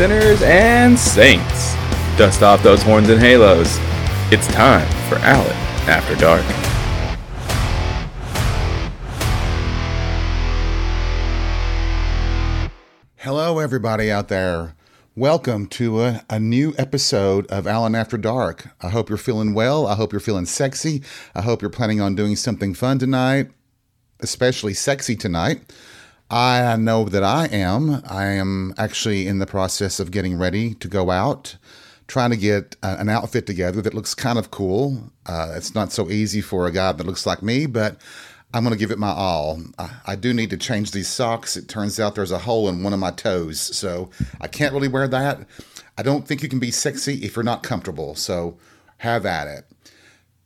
sinners, and saints. Dust off those horns and halos. It's time for Allen After Dark. Hello, everybody out there. Welcome to a, a, new episode of Allen After Dark. I hope you're feeling well. I hope you're feeling sexy. I hope you're planning on doing something fun tonight, especially sexy tonight. I know that I am. I am actually in the process of getting ready to go out, trying to get an outfit together that looks kind of cool. Uh, it's not so easy for a guy that looks like me, but I'm going to give it my all. I, I, do need to change these socks. It turns out there's a hole in one of my toes, so I can't really wear that. I don't think you can be sexy if you're not comfortable, so have at it.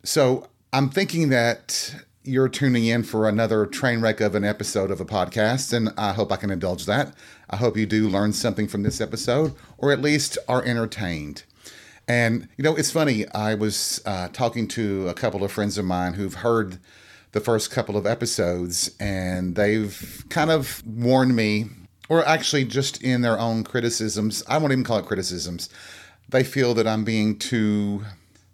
So I'm thinking that you're tuning in for another train wreck of an episode of a podcast, and I hope I can indulge that. I hope you do learn something from this episode, or at least are entertained. And, you know, it's funny, I was uh, talking to a couple of friends of mine who've heard the first couple of episodes, and they've kind of warned me, or actually just in their own criticisms, I won't even call it criticisms, they feel that I'm being too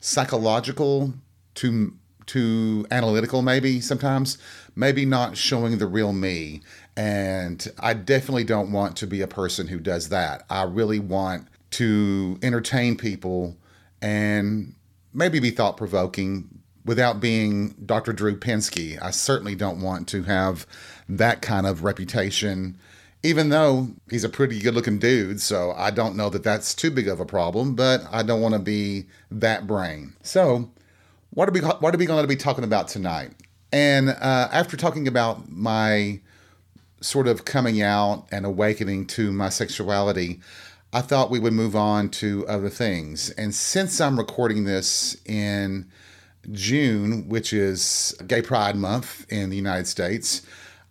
psychological, too too analytical maybe sometimes maybe not showing the real me and i definitely don't want to be a person who does that i really want to entertain people and maybe be thought provoking without being Dr. Drew Pinsky. I certainly don't want to have that kind of reputation, even though he's a pretty good looking dude. So I don't know that that's too big of a problem, but I don't want to be that brain. So, what are we, what are we going to be talking about tonight? And uh, after talking about my sort of coming out and awakening to my sexuality, I thought we would move on to other things. And since I'm recording this in June, which is Gay Pride Month in the United States,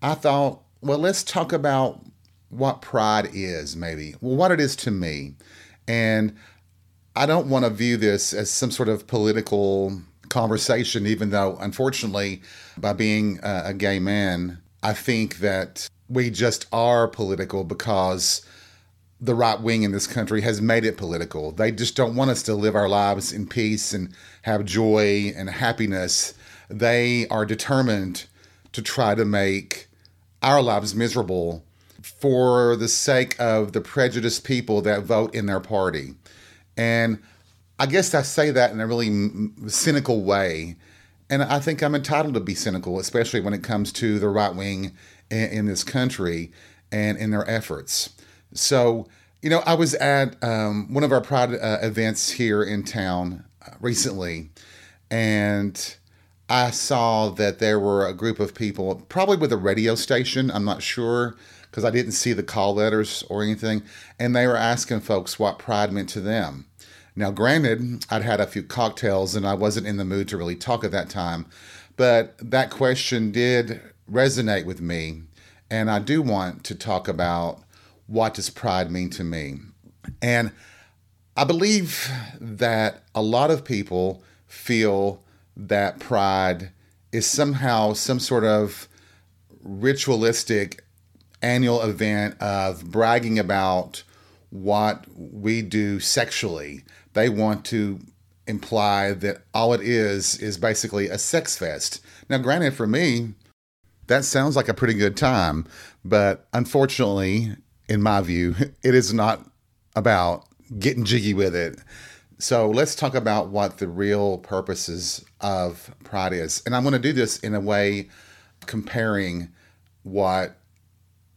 I thought, well, let's talk about what pride is, maybe. Well, what it is to me. And I don't want to view this as some sort of political conversation, even though, unfortunately, by being a gay man, I think that we just are political because the right wing in this country has made it political. They just don't want us to live our lives in peace and have joy and happiness. They are determined to try to make our lives miserable for the sake of the prejudiced people that vote in their party. And I guess I say that in a really cynical way. And I think I'm entitled to be cynical, especially when it comes to the right wing in, in this country and in their efforts. So, you know, I was at um, one of our Pride uh, events here in town uh, recently, and I saw that there were a group of people, probably with a radio station, I'm not sure, because I didn't see the call letters or anything, and they were asking folks what Pride meant to them. Now, granted, I'd had a few cocktails and I wasn't in the mood to really talk at that time, but that question did resonate with me, and I do want to talk about what does pride mean to me? And I believe that a lot of people feel that pride is somehow some sort of ritualistic annual event of bragging about what we do sexually. They want to imply that all it is is basically a sex fest. Now, granted, for me, that sounds like a pretty good time, but unfortunately, in my view, it is not about getting jiggy with it. So let's talk about what the real purposes of pride is. And I'm going to do this in a way comparing what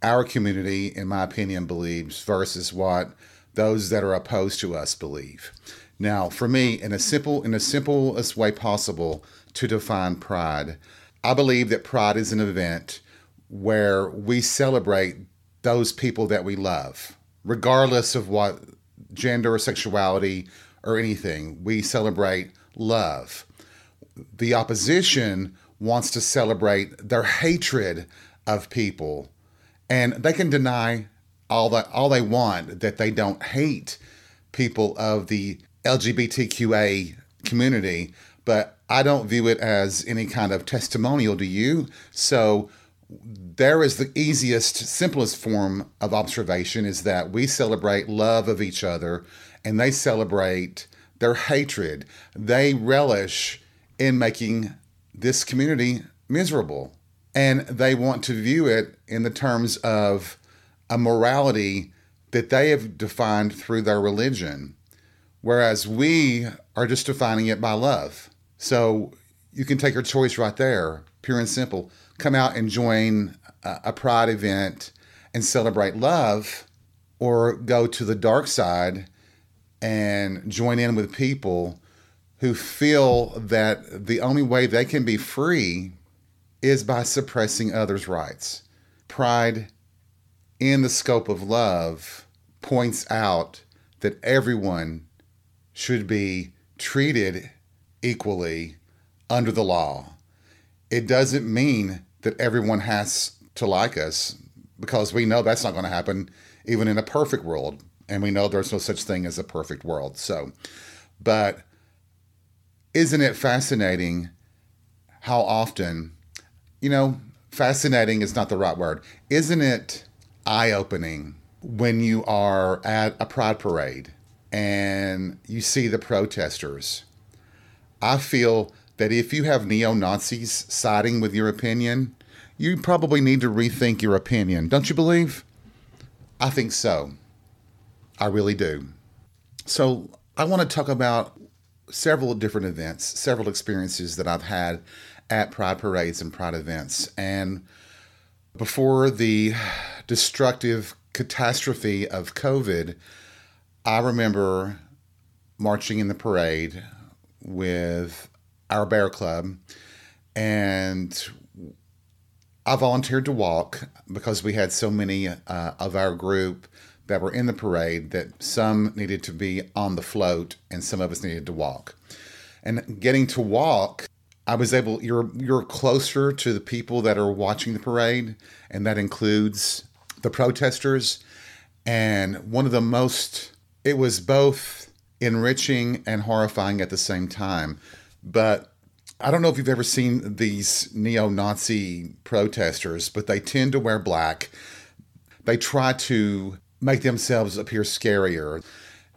our community, in my opinion, believes versus what those that are opposed to us believe. Now, for me, in a simple, in the simplest way possible to define pride, I believe that pride is an event where we celebrate those people that we love, regardless of what gender or sexuality or anything. We celebrate love. The opposition wants to celebrate their hatred of people, and they can deny all that all they want that they don't hate people of the LGBTQA community, but I don't view it as any kind of testimonial to you. So there is the easiest, simplest form of observation is that we celebrate love of each other and they celebrate their hatred. They relish in making this community miserable. And they want to view it in the terms of a morality that they have defined through their religion, whereas we are just defining it by love. So you can take your choice right there, pure and simple. Come out and join a pride event and celebrate love, or go to the dark side and join in with people who feel that the only way they can be free is by suppressing others' rights. Pride in the scope of love points out that everyone should be treated equally under the law. It doesn't mean that everyone has to like us because we know that's not going to happen even in a perfect world. And we know there's no such thing as a perfect world. So, but isn't it fascinating how often, you know, fascinating is not the right word. Isn't it eye opening when you are at a pride parade and you see the protesters? I feel that if you have neo Nazis siding with your opinion, you probably need to rethink your opinion. Don't you believe? I think so. I really do. So, I want to talk about several different events, several experiences that I've had at Pride parades and Pride events. And before the destructive catastrophe of COVID, I remember marching in the parade with our bear club and I volunteered to walk because we had so many uh, of our group that were in the parade that some needed to be on the float and some of us needed to walk. And getting to walk, I was able you're you're closer to the people that are watching the parade and that includes the protesters and one of the most it was both enriching and horrifying at the same time. But I don't know if you've ever seen these neo Nazi protesters, but they tend to wear black. They try to make themselves appear scarier.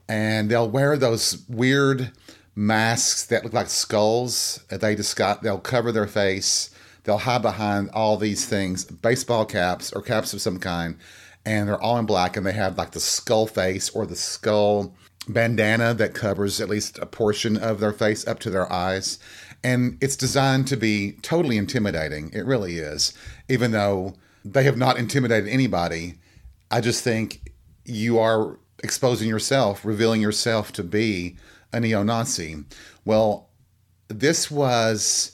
And they'll wear those weird masks that look like skulls. Uh, they just got, they'll cover their face. They'll hide behind all these things, baseball caps or caps of some kind. And they're all in black and they have like the skull face or the skull bandana that covers at least a portion of their face up to their eyes and it's designed to be totally intimidating. It really is. Even though they have not intimidated anybody, I just think you are exposing yourself, revealing yourself to be a neo Nazi. Well, this was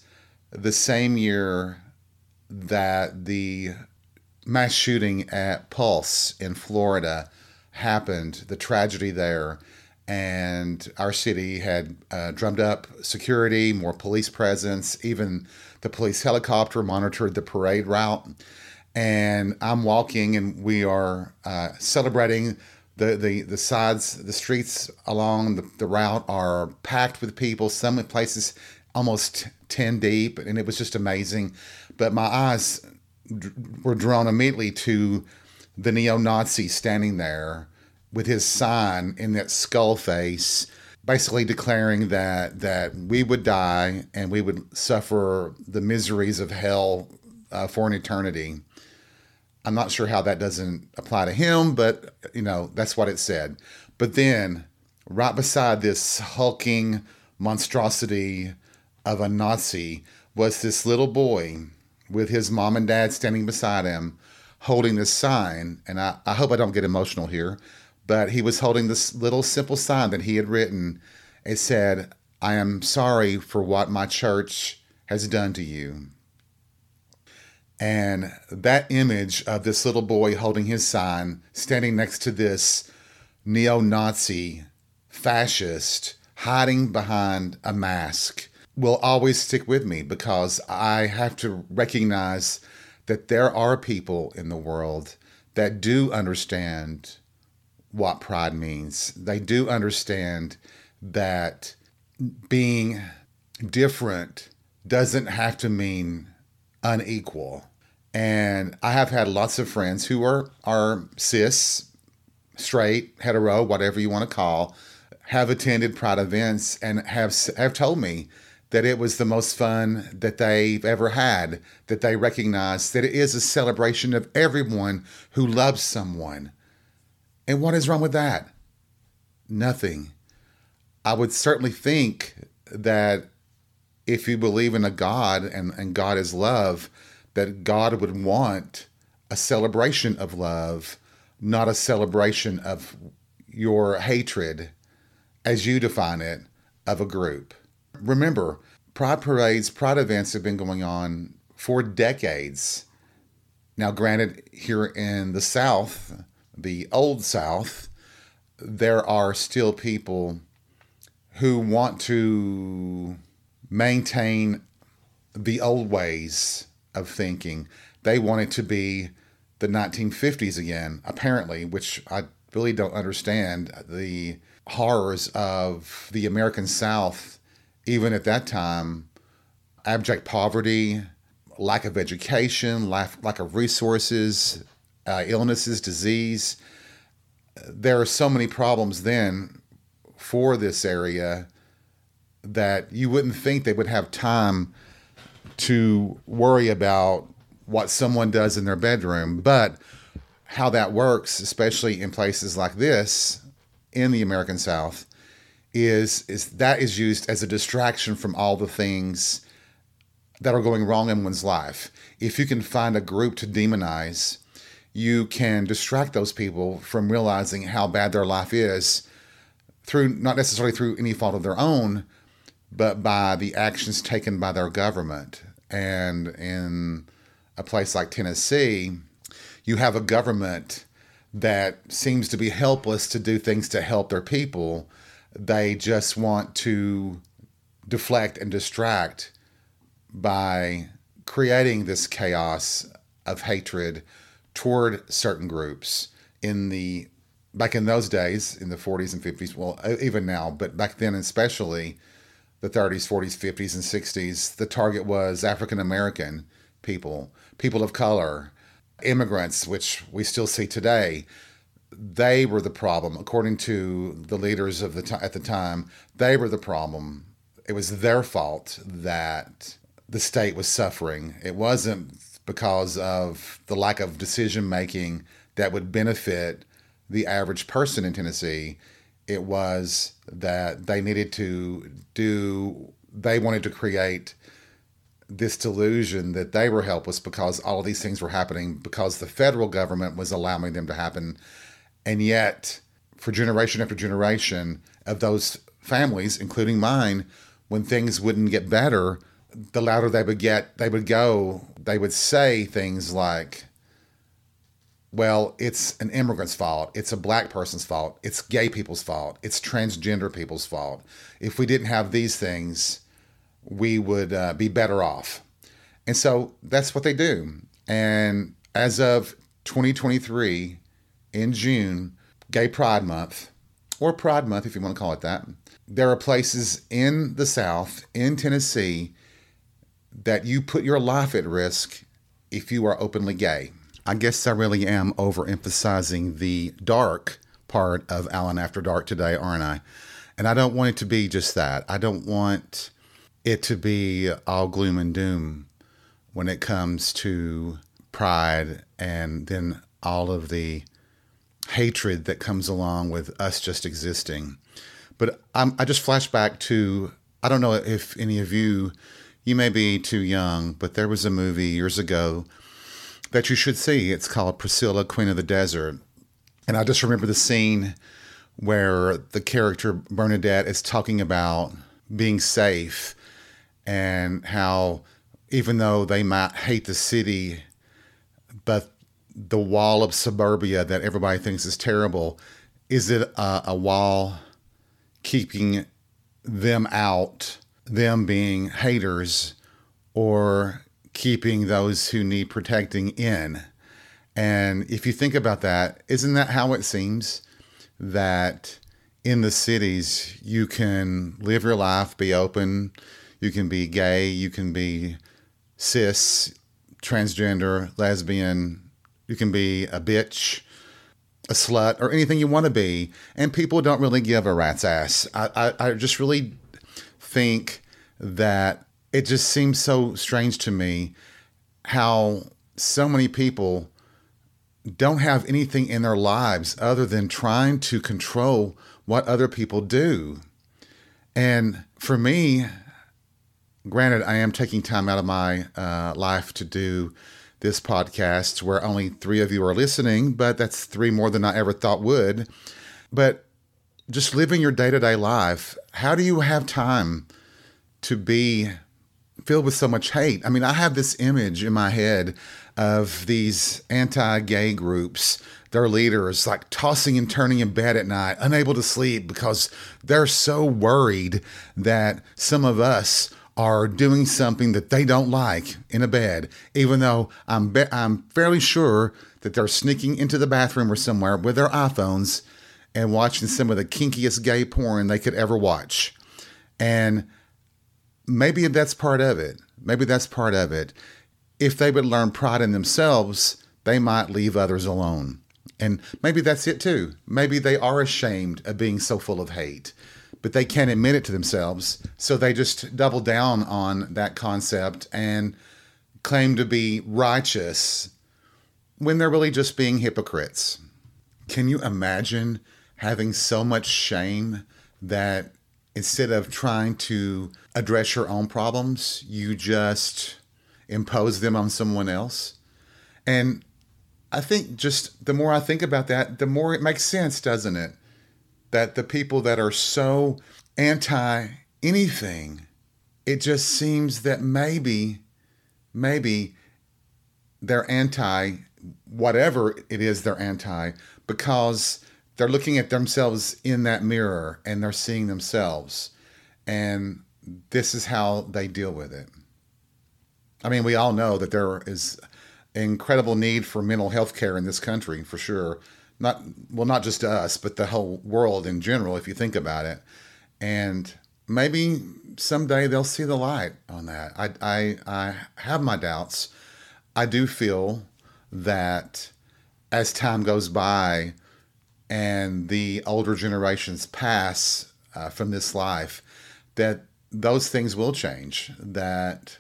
the same year that the mass shooting at Pulse in Florida happened, the tragedy there and our city had uh, drummed up security, more police presence. Even the police helicopter monitored the parade route. And I'm walking, and we are uh, celebrating. The, the, the sides, the streets along the, the route are packed with people, some places almost 10 deep, and it was just amazing. But my eyes were drawn immediately to the neo Nazi standing there with his sign in that skull face, basically declaring that that we would die and we would suffer the miseries of hell uh, for an eternity. I'm not sure how that doesn't apply to him, but you know that's what it said. But then, right beside this hulking monstrosity of a Nazi was this little boy with his mom and dad standing beside him, holding this sign. And I, I hope I don't get emotional here, but he was holding this little simple sign that he had written. It said, I am sorry for what my church has done to you. And that image of this little boy holding his sign, standing next to this neo Nazi fascist hiding behind a mask, will always stick with me because I have to recognize that there are people in the world that do understand what pride means. They do understand that being different doesn't have to mean unequal. And I have had lots of friends who are, are cis, straight, hetero, whatever you want to call, have attended Pride events and have, have told me that it was the most fun that they've ever had, that they recognize that it is a celebration of everyone who loves someone. And what is wrong with that? Nothing. I would certainly think that if you believe in a God and, and God is love, that God would want a celebration of love, not a celebration of your hatred, as you define it, of a group. Remember, Pride parades, Pride events have been going on for decades. Now, granted, here in the South, the old South, there are still people who want to maintain the old ways of thinking. They wanted to be the 1950s again, apparently, which I really don't understand the horrors of the American South, even at that time abject poverty, lack of education, lack, lack of resources, uh, illnesses, disease. There are so many problems then for this area that you wouldn't think they would have time to worry about what someone does in their bedroom. But how that works, especially in places like this in the American South, is is that is used as a distraction from all the things that are going wrong in one's life. If you can find a group to demonize, you can distract those people from realizing how bad their life is through not necessarily through any fault of their own, but by the actions taken by their government. And in a place like Tennessee, you have a government that seems to be helpless to do things to help their people. They just want to deflect and distract by creating this chaos of hatred toward certain groups in the back in those days in the 40s and 50s well even now but back then especially the 30s 40s 50s and 60s the target was african american people people of color immigrants which we still see today they were the problem according to the leaders of the t- at the time they were the problem it was their fault that the state was suffering. It wasn't because of the lack of decision making that would benefit the average person in Tennessee. It was that they needed to do, they wanted to create this delusion that they were helpless because all of these things were happening because the federal government was allowing them to happen. And yet, for generation after generation of those families, including mine, when things wouldn't get better, the louder they would get, they would go, they would say things like, well, it's an immigrant's fault. It's a black person's fault. It's gay people's fault. It's transgender people's fault. If we didn't have these things, we would uh, be better off. And so that's what they do. And as of 2023, in June, Gay Pride Month, or Pride Month if you want to call it that, there are places in the South, in Tennessee, that you put your life at risk if you are openly gay. I guess I really am overemphasizing the dark part of Allen After Dark today, aren't I? And I don't want it to be just that. I don't want it to be all gloom and doom when it comes to pride and then all of the hatred that comes along with us just existing. But I'm, I just flash back to I don't know if any of you you may be too young, but there was a movie years ago that you should see. It's called Priscilla, Queen of the Desert. And I just remember the scene where the character Bernadette is talking about being safe and how even though they might hate the city, but the wall of suburbia that everybody thinks is terrible, is it a, a wall keeping them out them being haters or keeping those who need protecting in. And if you think about that, isn't that how it seems that in the cities you can live your life, be open, you can be gay, you can be cis, transgender, lesbian, you can be a bitch, a slut, or anything you want to be. And people don't really give a rat's ass. I, I, I just really think that it just seems so strange to me how so many people don't have anything in their lives other than trying to control what other people do. And for me, granted, I am taking time out of my uh, life to do this podcast where only three of you are listening, but that's three more than I ever thought would. But just living your day to day life, how do you have time to be filled with so much hate? I mean, I have this image in my head of these anti gay groups, their leaders, like tossing and turning in bed at night, unable to sleep because they're so worried that some of us are doing something that they don't like in a bed, even though I'm be- I'm fairly sure that they're sneaking into the bathroom or somewhere with their iPhones and watching some of the kinkiest gay porn they could ever watch. And maybe that's part of it. Maybe that's part of it. If they would learn pride in themselves, they might leave others alone. And maybe that's it too. Maybe they are ashamed of being so full of hate but they can't admit it to themselves. So they just double down on that concept and claim to be righteous when they're really just being hypocrites. Can you imagine having so much shame that instead of trying to address your own problems, you just impose them on someone else? And I think just the more I think about that, the more it makes sense, doesn't it? that the people that are so anti anything, it just seems that maybe, maybe they're anti whatever it is they're anti because they're looking at themselves in that mirror and they're seeing themselves. And this is how they deal with it. I mean, we all know that there is incredible need for mental health care in this country, for sure not well not just us but the whole world in general if you think about it and maybe someday they'll see the light on that i i, I have my doubts i do feel that as time goes by and the older generations pass uh, from this life that those things will change that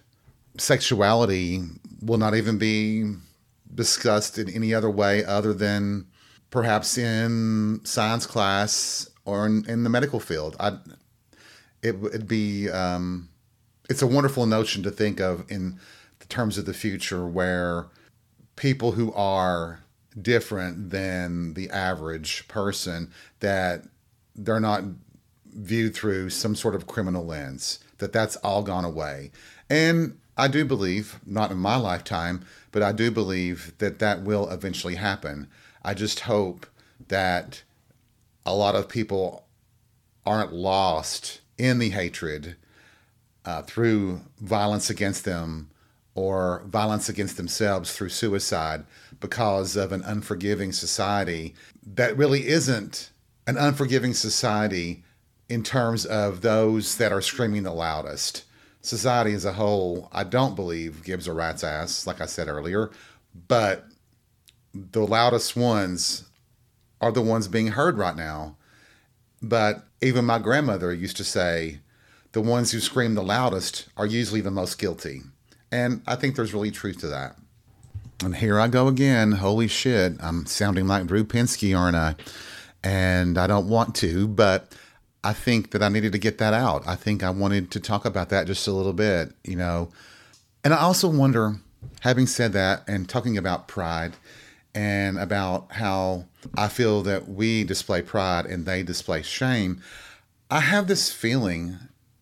sexuality will not even be discussed in any other way other than perhaps in science class or in, in the medical field. I, it would be, um, it's a wonderful notion to think of in the terms of the future where people who are different than the average person, that they're not viewed through some sort of criminal lens, that that's all gone away. And I do believe, not in my lifetime, but I do believe that that will eventually happen. I just hope that a lot of people aren't lost in the hatred uh, through violence against them or violence against themselves through suicide because of an unforgiving society that really isn't an unforgiving society in terms of those that are screaming the loudest. Society as a whole, I don't believe gives a rat's ass, like I said earlier, but the loudest ones are the ones being heard right now. But even my grandmother used to say, the ones who scream the loudest are usually the most guilty. And I think there's really truth to that. And here I go again. Holy shit. I'm sounding like Drew Pinsky, aren't I? And I don't want to, but I think that I needed to get that out. I think I wanted to talk about that just a little bit, you know. And I also wonder, having said that and talking about pride, and about how I feel that we display pride and they display shame, I have this feeling,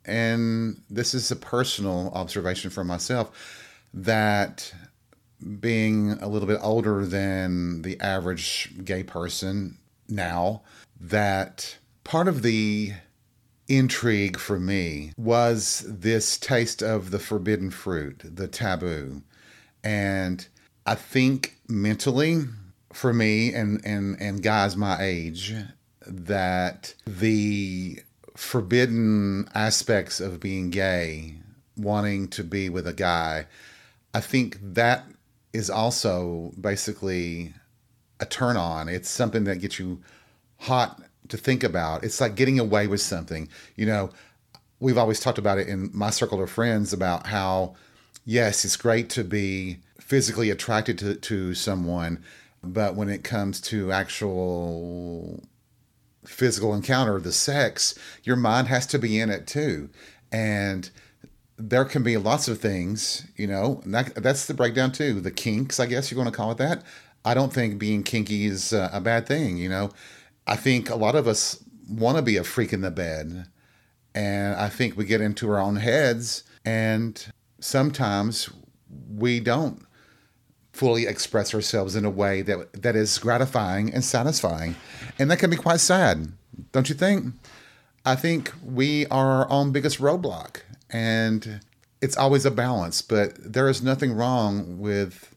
and this is a personal observation for myself, that being a little bit older than the average gay person now, that part of the intrigue for me was this taste of the forbidden fruit, the taboo. And I think mentally for me and and and guys my age that the forbidden aspects of being gay, wanting to be with a guy, I think that is also basically a turn on. It's something that gets you hot to think about. It's like getting away with something. You know, we've always talked about it in my circle of friends about how, yes, it's great to be physically attracted to, to someone, but when it comes to actual physical encounter, the sex, your mind has to be in it too. And there can be lots of things, you know, that, that's the breakdown too. The kinks, I guess you're going to call it that. I don't think being kinky is uh, a bad thing, you know. I think a lot of us want to be a freak in the bed. And I think we get into our own heads, and sometimes we don't fully express ourselves in a way that that is gratifying and satisfying. And that can be quite sad, don't you think? I think we are our own biggest roadblock, and it's always a balance, but there is nothing wrong with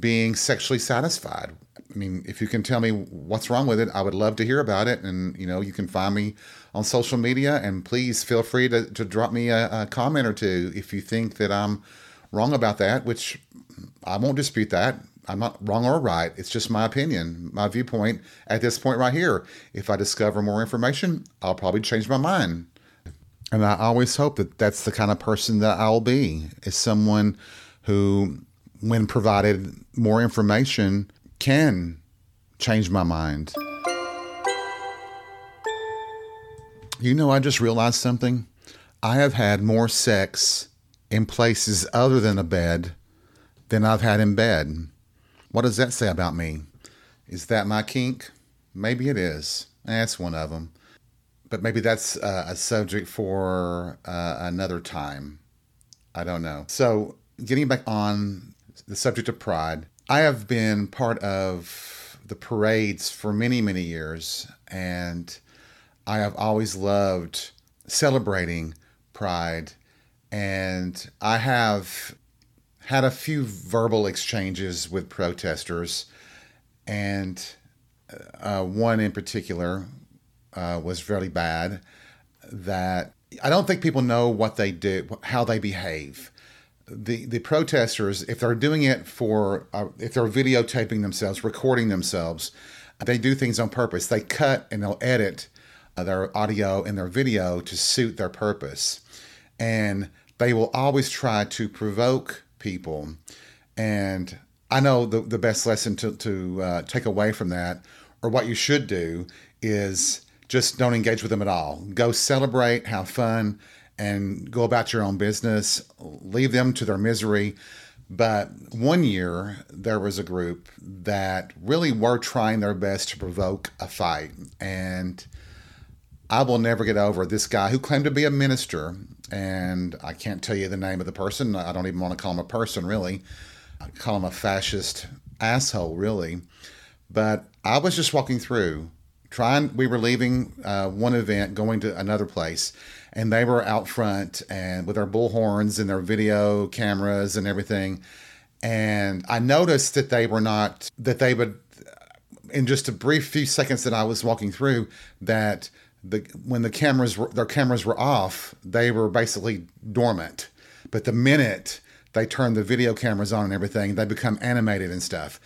being sexually satisfied. I mean, if you can tell me what's wrong with it, I would love to hear about it. And, you know, you can find me on social media and please feel free to, to drop me a, a comment or two if you think that I'm wrong about that, which I won't dispute that. I'm not wrong or right. It's just my opinion, my viewpoint at this point right here. If I discover more information, I'll probably change my mind. And I always hope that that's the kind of person that I'll be, is someone who, when provided more information, can change my mind. You know, I just realized something. I have had more sex in places other than a bed than I've had in bed. What does that say about me? Is that my kink? Maybe it is. That's one of them. But maybe that's uh, a subject for uh, another time. I don't know. So, getting back on the subject of pride, I have been part of the parades for many, many years, and I have always loved celebrating pride. And I have had a few verbal exchanges with protesters, and uh, one in particular uh, was really bad. That I don't think people know what they do, how they behave. The the protesters, if they're doing it for, uh, if they're videotaping themselves, recording themselves, they do things on purpose. They cut and they'll edit uh, their audio and their video to suit their purpose, and they will always try to provoke people. And I know the, the best lesson to, to uh, take away from that, or what you should do, is just don't engage with them at all. Go celebrate, have fun, and go about your own business. Leave them to their misery. But one year, there was a group that really were trying their best to provoke a fight. And I will never get over this guy who claimed to be a minister and I can't tell you the name of the person. I don't even want to call him a person, really. I call him a fascist asshole, really. But I was just walking through, trying. We were leaving uh, one event, going to another place, and they were out front and with their bullhorns and their video cameras and everything. And I noticed that they were not that they would, in just a brief few seconds that I was walking through, that the when the cameras were, their cameras were off, they were basically dormant. But the minute they turned the video cameras on and everything, they become animated and stuff.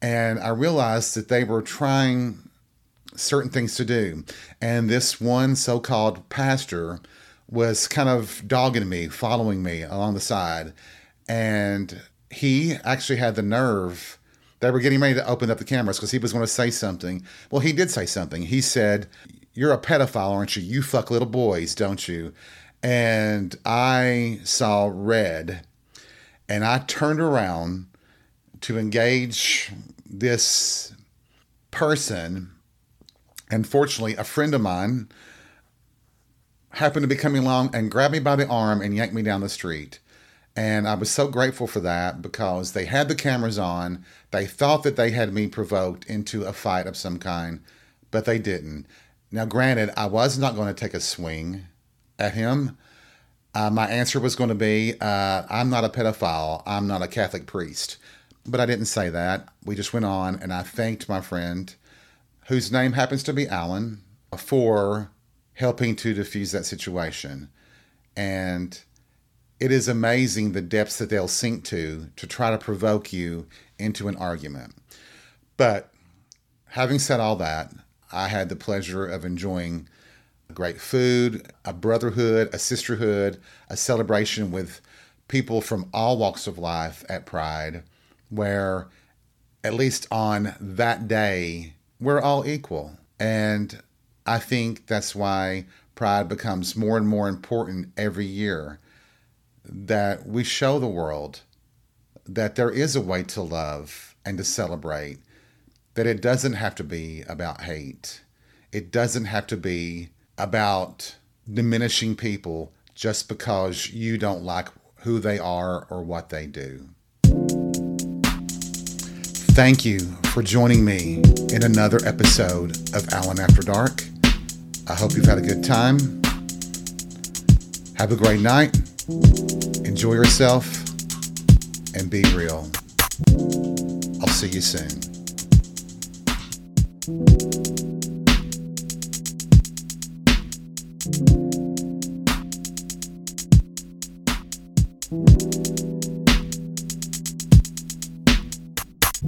And I realized that they were trying certain things to do. And this one so-called pastor was kind of dogging me, following me along the side. And he actually had the nerve they were getting ready to open up the cameras because he was going to say something. Well, he did say something. He said, you're a pedophile, aren't you? You fuck little boys, don't you? And I saw red and I turned around to engage this person. And fortunately, a friend of mine happened to be coming along and grabbed me by the arm and yanked me down the street. And I was so grateful for that because they had the cameras on. They thought that they had me provoked into a fight of some kind, but they didn't. Now, granted, I was not going to take a swing at him. Uh, my answer was going to be uh, I'm not a pedophile, I'm not a Catholic priest. But I didn't say that. We just went on, and I thanked my friend, whose name happens to be Alan, for helping to diffuse that situation. And it is amazing the depths that they'll sink to to try to provoke you into an argument. But having said all that, I had the pleasure of enjoying great food, a brotherhood, a sisterhood, a celebration with people from all walks of life at Pride, where at least on that day, we're all equal. And I think that's why Pride becomes more and more important every year. That we show the world that there is a way to love and to celebrate, that it doesn't have to be about hate. It doesn't have to be about diminishing people just because you don't like who they are or what they do. Thank you for joining me in another episode of Allen After Dark. I hope you've had a good time. Have a great night. Enjoy yourself and be real. I'll see you soon.